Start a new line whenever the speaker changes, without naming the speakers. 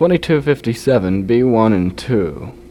2257, B1 and 2.